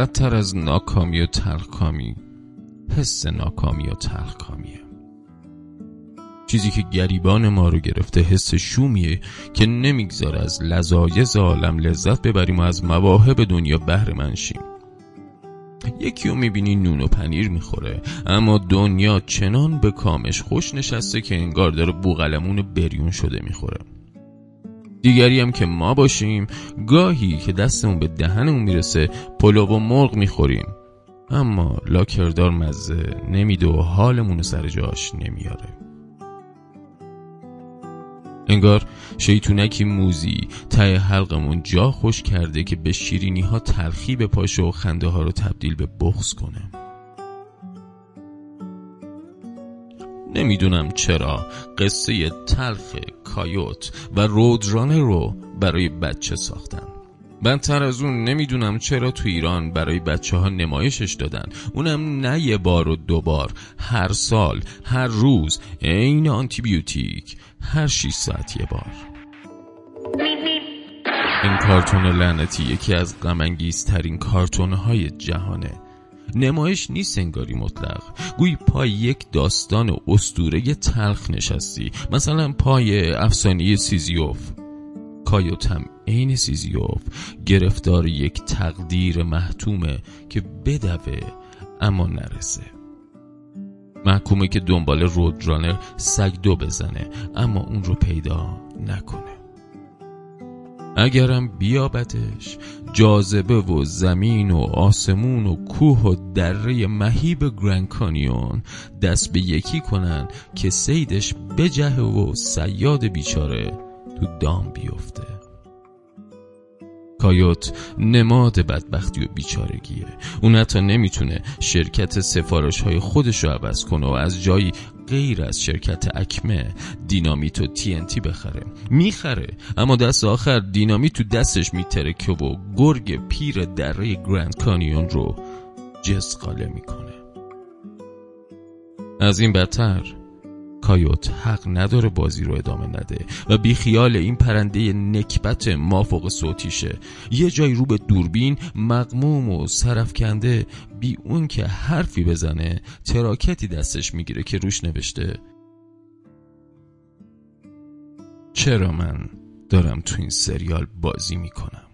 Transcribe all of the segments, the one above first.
بدتر از ناکامی و تلخکامی حس ناکامی و تلخکامیه چیزی که گریبان ما رو گرفته حس شومیه که نمی‌گذاره از لذایز عالم لذت ببریم و از مواهب دنیا بهره منشیم. یکی رو می‌بینی نون و پنیر می‌خوره اما دنیا چنان به کامش خوش نشسته که انگار داره بوغلمون بریون شده می‌خوره. دیگری هم که ما باشیم گاهی که دستمون به دهنمون می‌رسه پلو و مرغ می‌خوریم. اما لاکردار مزه نمیده و حالمون سر جاش نمیاره. انگار شیطونکی موزی ته حلقمون جا خوش کرده که به شیرینی ها تلخی به پاشه و خنده ها رو تبدیل به بغز کنه. نمی‌دونم چرا. قصه تلخ کایوت و رودرانه رو برای بچه ساختن. بدتر از اون نمی‌دونم چرا تو ایران برای بچه ها نمایشش دادن. اونم نه یه بار و دو بار. هر سال هر روز عین آنتیبیوتیک. هر 6 ساعت یه بار. این کارتون لعنتی یکی از غمانگیزترین کارتون های جهانه. نمایش نیست انگاری مطلق. گویی پای یک داستان استوره تلخ نشستی. مثلا پای افسانه سیزیوف. کایوتم عین سیزیوف. گرفتار یک تقدیر محتومه که بدوه اما نرسه. محکومه که دنبال رودرانر سگ دو بزنه اما اون رو پیدا نکنه. اگرم بیابتش جاذبه و زمین و آسمون و کوه و دره مهیب گرند کانیون دست به یکی کنن که سیدش بجه و سیاد بیچاره تو دام بیفته. کایوت نماد بدبختی و بیچارگیه اون حتی نمی‌تونه شرکت سفارش های خودش رو عوض کنه و از جایی غیر از شرکت اکمه دینامیت و تی انتی بخره. می‌خره اما دست آخر دینامیت تو دستش میترکه و گرگ پیر دره گرند کانیون رو جسقاله می‌کنه. از این بدتر کایوت حق نداره بازی رو ادامه نده و بیخیال این پرنده نکبت مافوق صوتیشه. یه جای رو به دوربین مقموم و سرفکنده بی اون که حرفی بزنه تراکتی دستش می‌گیره که روش نوشته. چرا من دارم تو این سریال بازی می‌کنم؟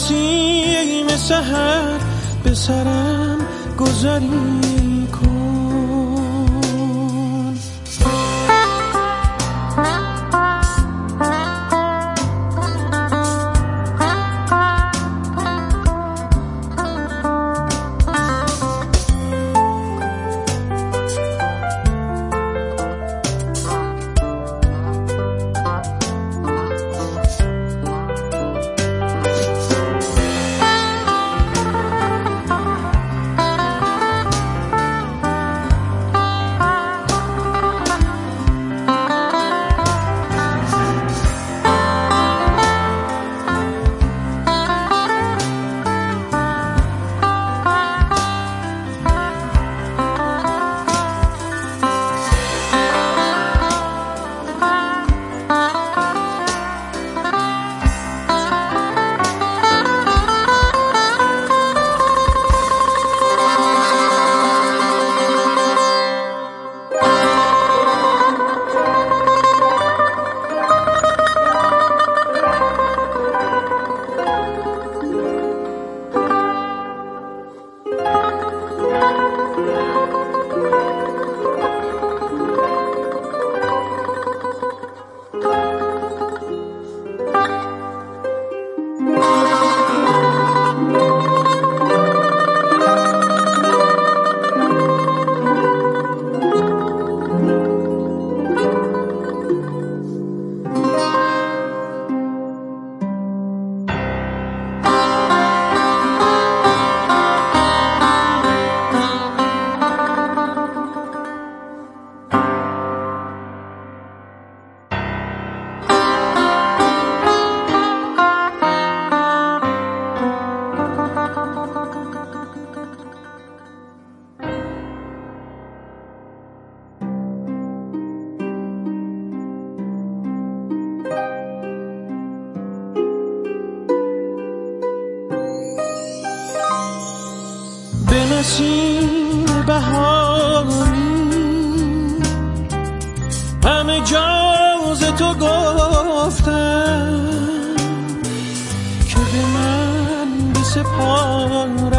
نسیم سهر به سرم گذری نسیم من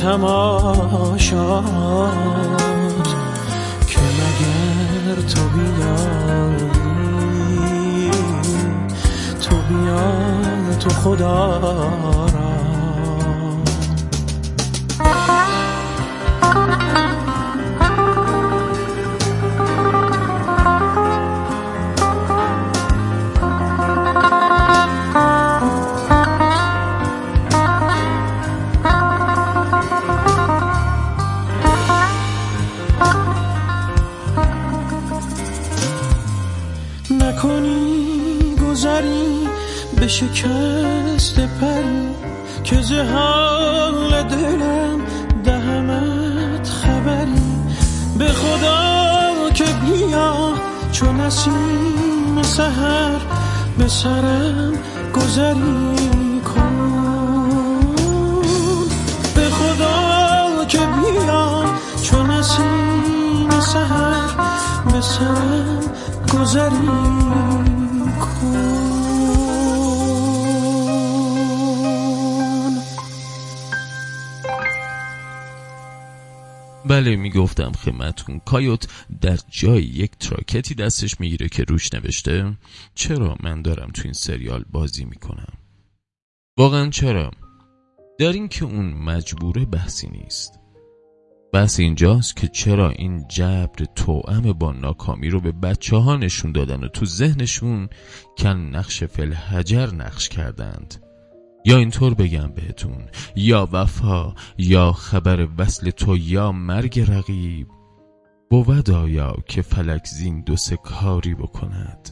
تماشات که مگر تو بیایی؟ تو بیا تو خدا را. شکست پری که زهال دلم دهمت خبری. به خدا که بیا چون نسیم سهر به سرم گذری کن. به خدا که بیا چون نسیم سهر به سرم گذری بله می‌گفتم خدمتون کایوت در جای یک تراکتی دستش می‌گیره که روش نوشته چرا من دارم تو این سریال بازی می‌کنم؟ واقعا چرا؟ در این که اون مجبوره بحثی نیست. بحث اینجاست که چرا این جبر توأم با ناکامی رو به بچه ها نشون دادن و تو ذهنشون کن نقش فل حجر نقش کردند. یا اینطور بگم بهتون یا وفا یا خبر وصل تو یا مرگ رقیب. بود آیا که فلک زین دو سه کاری بکند؟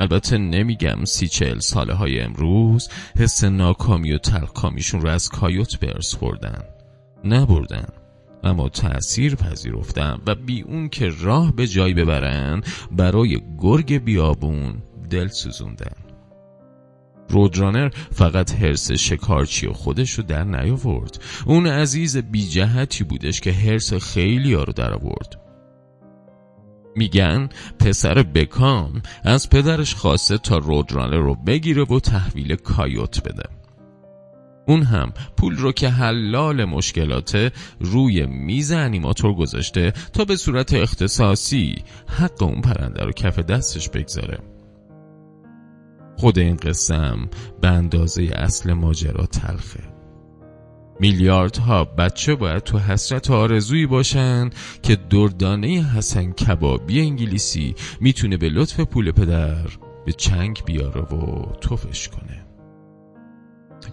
البته نمیگم سی چهل ساله های امروز حس ناکامی و تلکامیشون رو از کایوت برس خوردن. نبردن اما تأثیر پذیرفتن و بی اون که راه به جای ببرن برای گرگ بیابون دل سوزوندن. رودرانر فقط حرس شکارچی و خودش رو در نیاورد. اون عزیز بی جهتی بودش که حرس خیلی ها رو در آورد. میگن پسر بکام از پدرش خواسته تا رودرانر رو بگیره و تحویل کایوت بده. اون هم پول رو که حلال مشکلات روی میز انیماتور گذاشته تا به صورت اختصاصی حق اون پرنده رو کف دستش بگذاره. خود این قسم به اندازه اصل ماجرا تلخه. میلیاردها بچه باید تو حسرت آرزویی باشن که دردانه حسن کبابی انگلیسی می‌تونه به لطف پول پدر به چنگ بیاره و توفش کنه.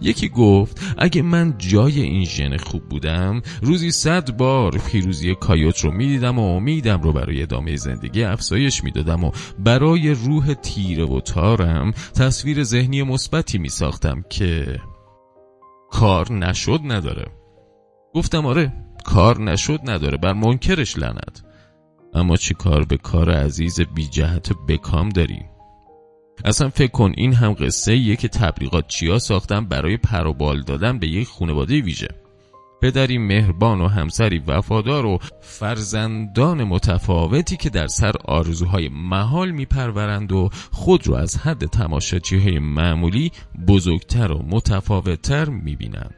یکی گفت اگه من جای این ژن خوب بودم روزی صد بار پیروزی کایوت رو می‌دیدم و امیدم رو برای ادامه زندگی افزایش می‌دادم و برای روح تیره و تارم تصویر ذهنی مثبتی میساختم که کار نشد نداره. گفتم آره کار نشد نداره بر منکرش لند اما چی کار به کار عزیز بی جهت بکام داریم اصلا فکر کن این هم قصه یه که تبلیغات چیا ساختن برای پروبال دادن به یک خانواده ویژه. پدری مهربان و همسری وفادار و فرزندان متفاوتی که در سر آرزوهای محال میپرورند و خود رو از حد تماشاچیهای معمولی بزرگتر و متفاوتتر می‌بینند.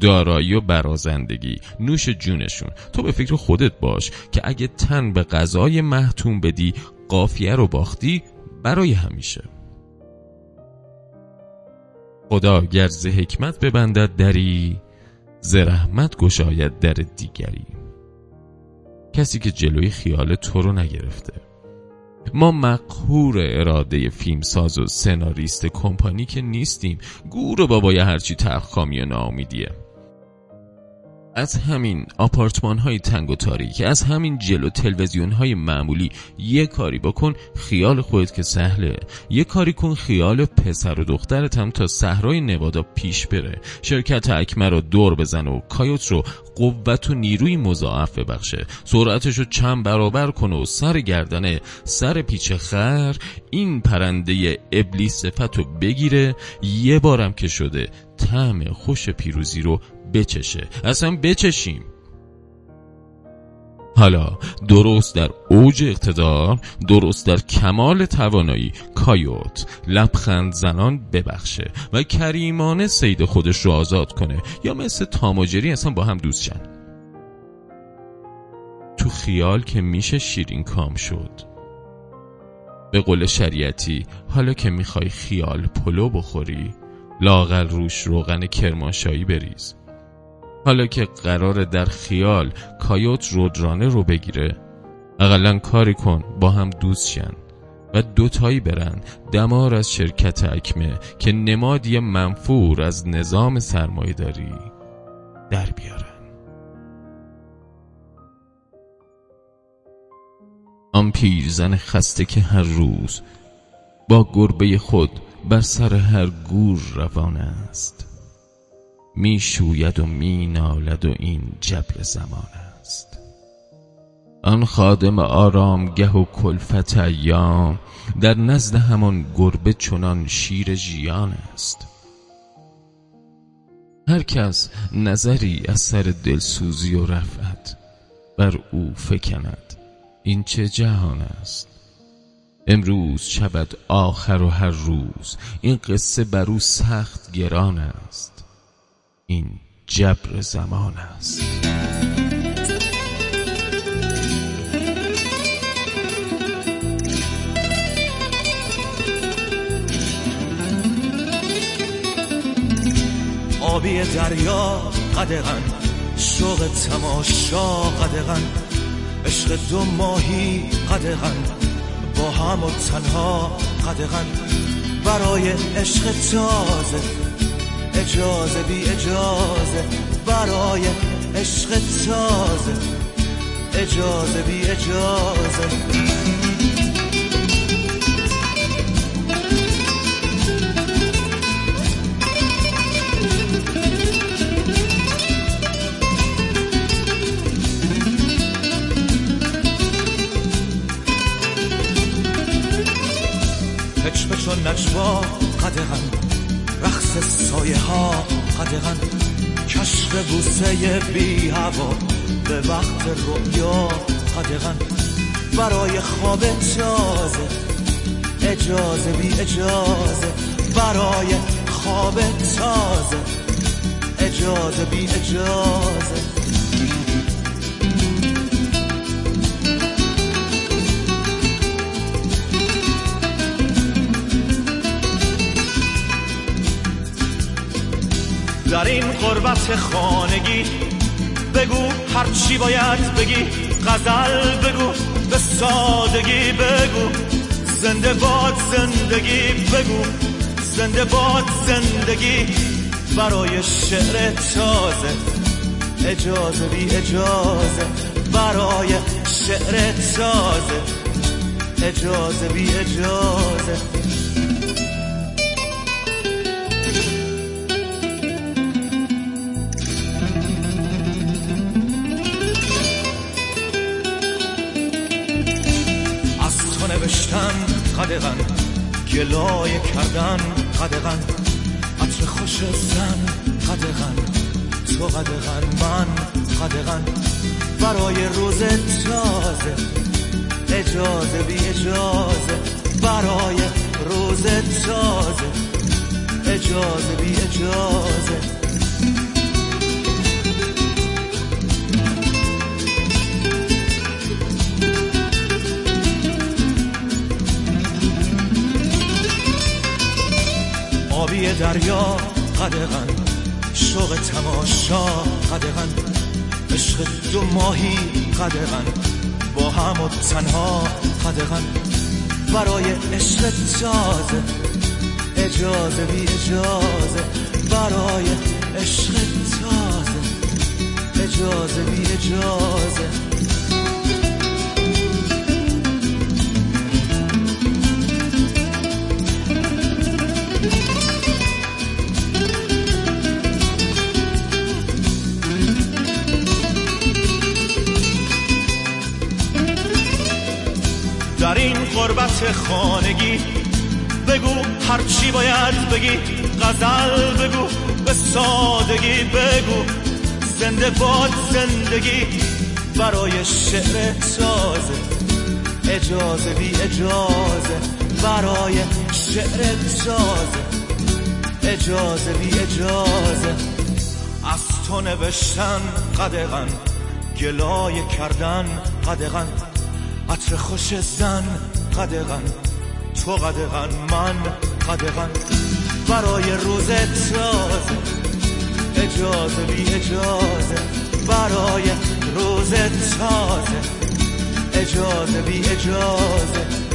دارایی و برازندگی نوش جونشون. تو به فکر خودت باش که اگه تن به غذای محتوم بدی قافیه رو باختی برای همیشه. خدا گرز حکمت ببندد دری ز رحمت گشاید در دیگری. کسی که جلوی خیال تو رو نگرفته. ما مقهور اراده فیلمساز و سناریست کمپانی که نیستیم. گور بابای هرچی تخکامی و ناامیدیه. از همین آپارتمان های تنگ و تاریک از همین جلو تلویزیون های معمولی یه کاری بکن خیال خودت که سهله. یه کاری کن خیال پسر و دخترت هم تا صحرای نوادا پیش بره. شرکت اکمه رو دور بزن و کایوت رو قوت و نیروی مضاعف ببخشه. سرعتش رو چند برابر کنه و سر گردنه سر پیچ خر این پرنده ابلیس صفت رو بگیره. یه بارم که شده طعم خوش پیروزی رو بچشه. اصلا بچشیم. حالا درست در اوج اقتدار درست در کمال توانایی کایوت لبخند زنان ببخشه و کریمانه سید خودش رو آزاد کنه. یا مثل تاماجری اصلا با هم دوست شن. تو خیال که میشه شیرین کام شد. به قول شریعتی حالا که می‌خوای خیال پلو بخوری لاغل روش روغن کرمانشایی بریز. حالا که قرار در خیال کایوت رودرانه رو بگیره اقلا کاری کن با هم دوست شن و دوتایی برن. دمار از شرکت اکمه که نمادی منفور از نظام سرمایه داری در بیارن. آن پیرزن خسته که هر روز با گربه خود بر سر هر گور روان است. می شوید و می نالد و این جبر زمان است. آن خادم آرامگه و کلفت ایام در نزد همان گربه چنان شیر جیان است. هر کس نظری از سر دلسوزی و رفعت بر او فکند این چه جهان است؟ امروز شود آخر و هر روز این قصه بر او سخت گران است. این جبر زمان است. آبی دریا قدغن شوق تماشا قدغن عشق دو ماهی قدغن با هم و تنها قدغن. برای عشق تازه اجازه بی اجازه. برای عشق تازه. اجازه بی اجازه. پچ و نجوا رقص سایه ها قدغن. کشف بوسه بی هوا به وقت رویا قدغن. برای خواب تازه اجازه بی اجازه. برای خواب تازه اجازه بی اجازه. در این قربت خانگی. بگو هر چی باید بگی غزل بگو به سادگی بگو. زنده باد زندگی بگو زنده باد زندگی. برای شعر تازه اجازه بی اجازه. برای شعر تازه اجازه بی اجازه. گلای کردن قدغن. عطر خوش زن قدغن. تو قدغن من قدغن. برای روز تازه اجازه بی اجازه. برای روز تازه اجازه بی اجازه. دریا قدغن شوق تماشا قدغن عشق دو ماهی قدغن با هم و تنها قدغن. برای عشق تازه اجازه بی اجازه. برای عشق تازه اجازه بی اجازه. خانگی؟ بگو هر چی باید بگی غزل بگو به سادگی بگو. زنده باد زندگی برای شعر تازه اجازه بی اجازه. برای شعر تازه اجازه بی اجازه. از تو نوشتن قدغن گلای کردن قدغن. عطر خوش زن قدغن تو قدغن من قدغن. برای روز تازه اجازه بی اجازه برای روز تازه اجازه بی اجازه